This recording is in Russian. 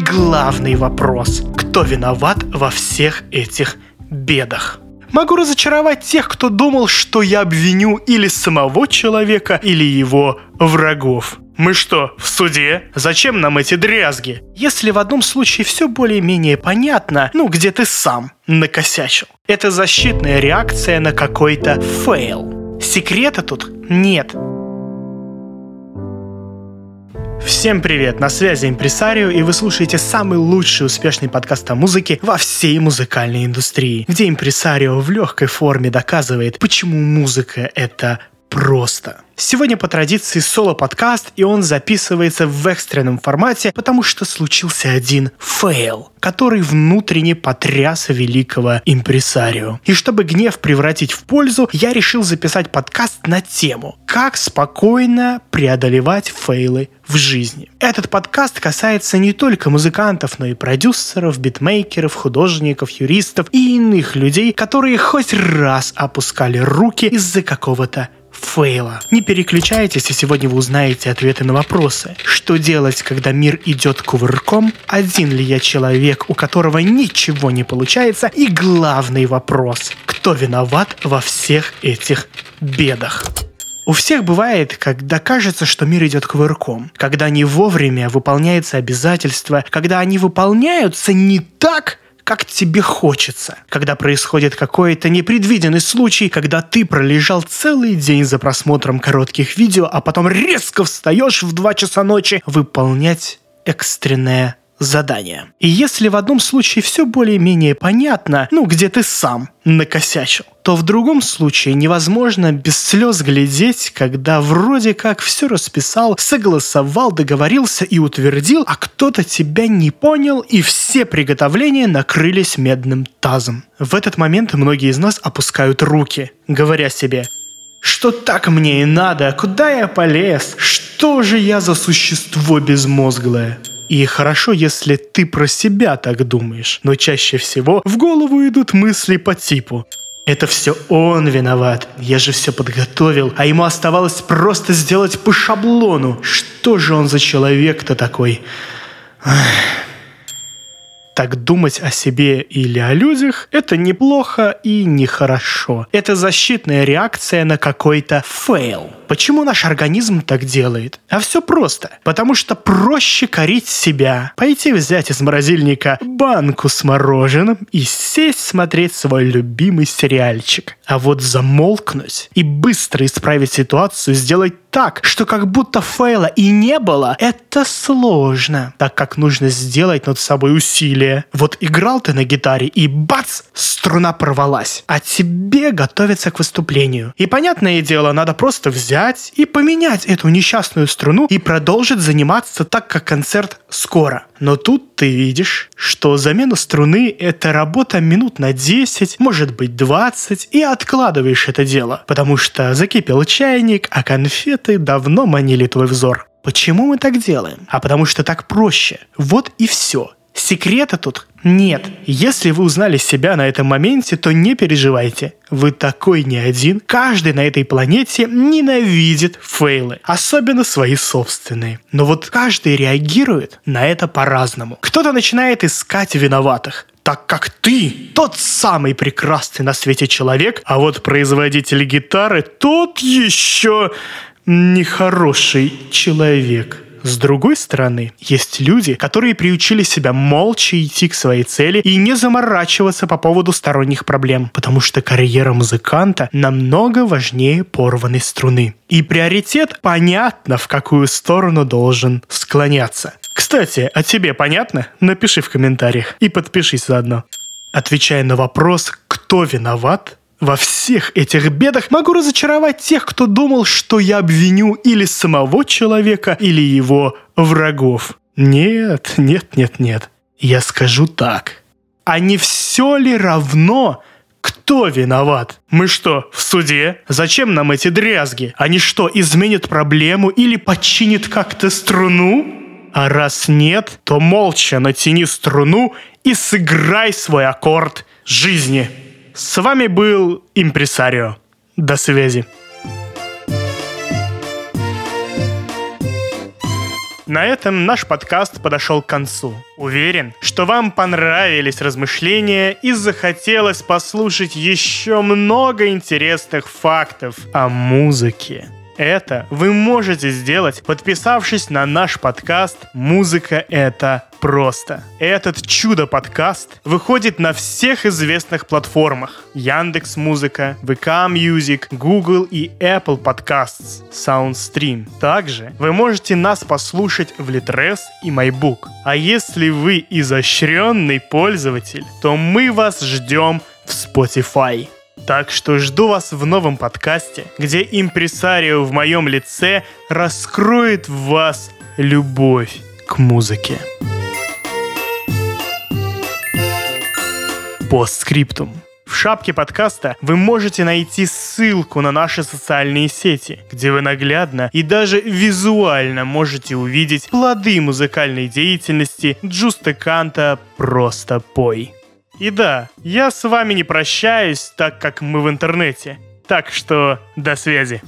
Главный вопрос, кто виноват во всех этих бедах? Могу разочаровать тех, кто думал, что я обвиню или самого человека, или его врагов. Мы что, в суде? Зачем нам эти дрязги? Если в одном случае все более-менее понятно, ну, где ты сам накосячил. Это защитная реакция на какой-то фейл. Секрета тут нет. Всем привет, на связи Импресарио, и вы слушаете самый лучший успешный подкаст о музыке во всей музыкальной индустрии, где Импресарио в легкой форме доказывает, почему музыка — это просто. Сегодня по традиции соло-подкаст, и он записывается в экстренном формате, потому что случился один фейл, который внутренне потряс великого импресарио. И чтобы гнев превратить в пользу, я решил записать подкаст на тему «Как спокойно преодолевать фейлы в жизни». Этот подкаст касается не только музыкантов, но и продюсеров, битмейкеров, художников, юристов и иных людей, которые хоть раз опускали руки из-за какого-то фейла. Не переключайтесь, и сегодня вы узнаете ответы на вопросы. Что делать, когда мир идет кувырком? Один ли я человек, у которого ничего не получается? И главный вопрос. Кто виноват во всех этих бедах? У всех бывает, когда кажется, что мир идет кувырком, когда не вовремя выполняются обязательства, когда они выполняются не так, как тебе хочется. Когда происходит какой-то непредвиденный случай, когда ты пролежал целый день за просмотром коротких видео, а потом резко встаешь в 2 часа ночи выполнять экстренное задание. И если в одном случае все более-менее понятно, ну, где ты сам накосячил, то в другом случае невозможно без слез глядеть, когда вроде как все расписал, согласовал, договорился и утвердил, а кто-то тебя не понял, и все приготовления накрылись медным тазом. В этот момент многие из нас опускают руки, говоря себе что так мне и надо, куда я полез, что же я за существо безмозглое. И хорошо, если ты про себя так думаешь, но чаще всего в голову идут мысли по типу это все он виноват. Я же все подготовил, а ему оставалось просто сделать по шаблону. Что же он за человек-то такой? Так думать о себе или о людях – это неплохо и нехорошо. Это защитная реакция на какой-то фейл. Почему наш организм так делает? А все просто. Потому что проще корить себя. Пойти взять из морозильника банку с мороженым и сесть смотреть свой любимый сериальчик. А вот замолкнуть и быстро исправить ситуацию, сделать так, что как будто фейла и не было, это сложно, так как нужно сделать над собой усилие. Вот играл ты на гитаре и бац, струна порвалась, а тебе готовиться к выступлению. И понятное дело, надо просто взять и поменять эту несчастную струну и продолжить заниматься так, как концерт скоро. Но тут ты видишь, что замена струны – это работа минут на 10, может быть 20, и откладываешь это дело, потому что закипел чайник, а конфеты давно манили твой взор. Почему мы так делаем? А потому что так проще. Вот и все. Секрета тут нет. Если вы узнали себя на этом моменте, то не переживайте. Вы такой не один. Каждый на этой планете ненавидит фейлы. Особенно свои собственные. Но вот каждый реагирует на это по-разному. Кто-то начинает искать виноватых так как ты тот самый прекрасный на свете человек, а вот производитель гитары тот еще нехороший человек. С другой стороны, есть люди, которые приучили себя молча идти к своей цели и не заморачиваться по поводу сторонних проблем, потому что карьера музыканта намного важнее порванной струны. И приоритет понятно, в какую сторону должен склоняться. Кстати, а тебе понятно? Напиши в комментариях и подпишись заодно. Отвечая на вопрос, кто виноват, во всех этих бедах могу разочаровать тех, кто думал, что я обвиню или самого человека, или его врагов. Нет, нет, нет, нет. Я скажу так. А не все ли равно, кто виноват? Мы что, в суде? Зачем нам эти дрязги? Они что, изменят проблему или починят как-то струну? А раз нет, то молча натяни струну и сыграй свой аккорд жизни. С вами был Импресарио. До связи. На этом наш подкаст подошел к концу. Уверен, что вам понравились размышления и захотелось послушать еще много интересных фактов о музыке. Это вы можете сделать, подписавшись на наш подкаст «Музыка — это просто». Этот чудо-подкаст выходит на всех известных платформах. Яндекс Музыка, ВК Music, Google и Apple Podcasts, SoundStream. Также вы можете нас послушать в Litres и MyBook. А если вы изощренный пользователь, то мы вас ждем в Spotify. Так что жду вас в новом подкасте, где импресарио в моем лице раскроет в вас любовь к музыке. Постскриптум. В шапке подкаста вы можете найти ссылку на наши социальные сети, где вы наглядно и даже визуально можете увидеть плоды музыкальной деятельности Джуста Канта «Просто пой». И да, я с вами не прощаюсь, так как мы в интернете. Так что до связи.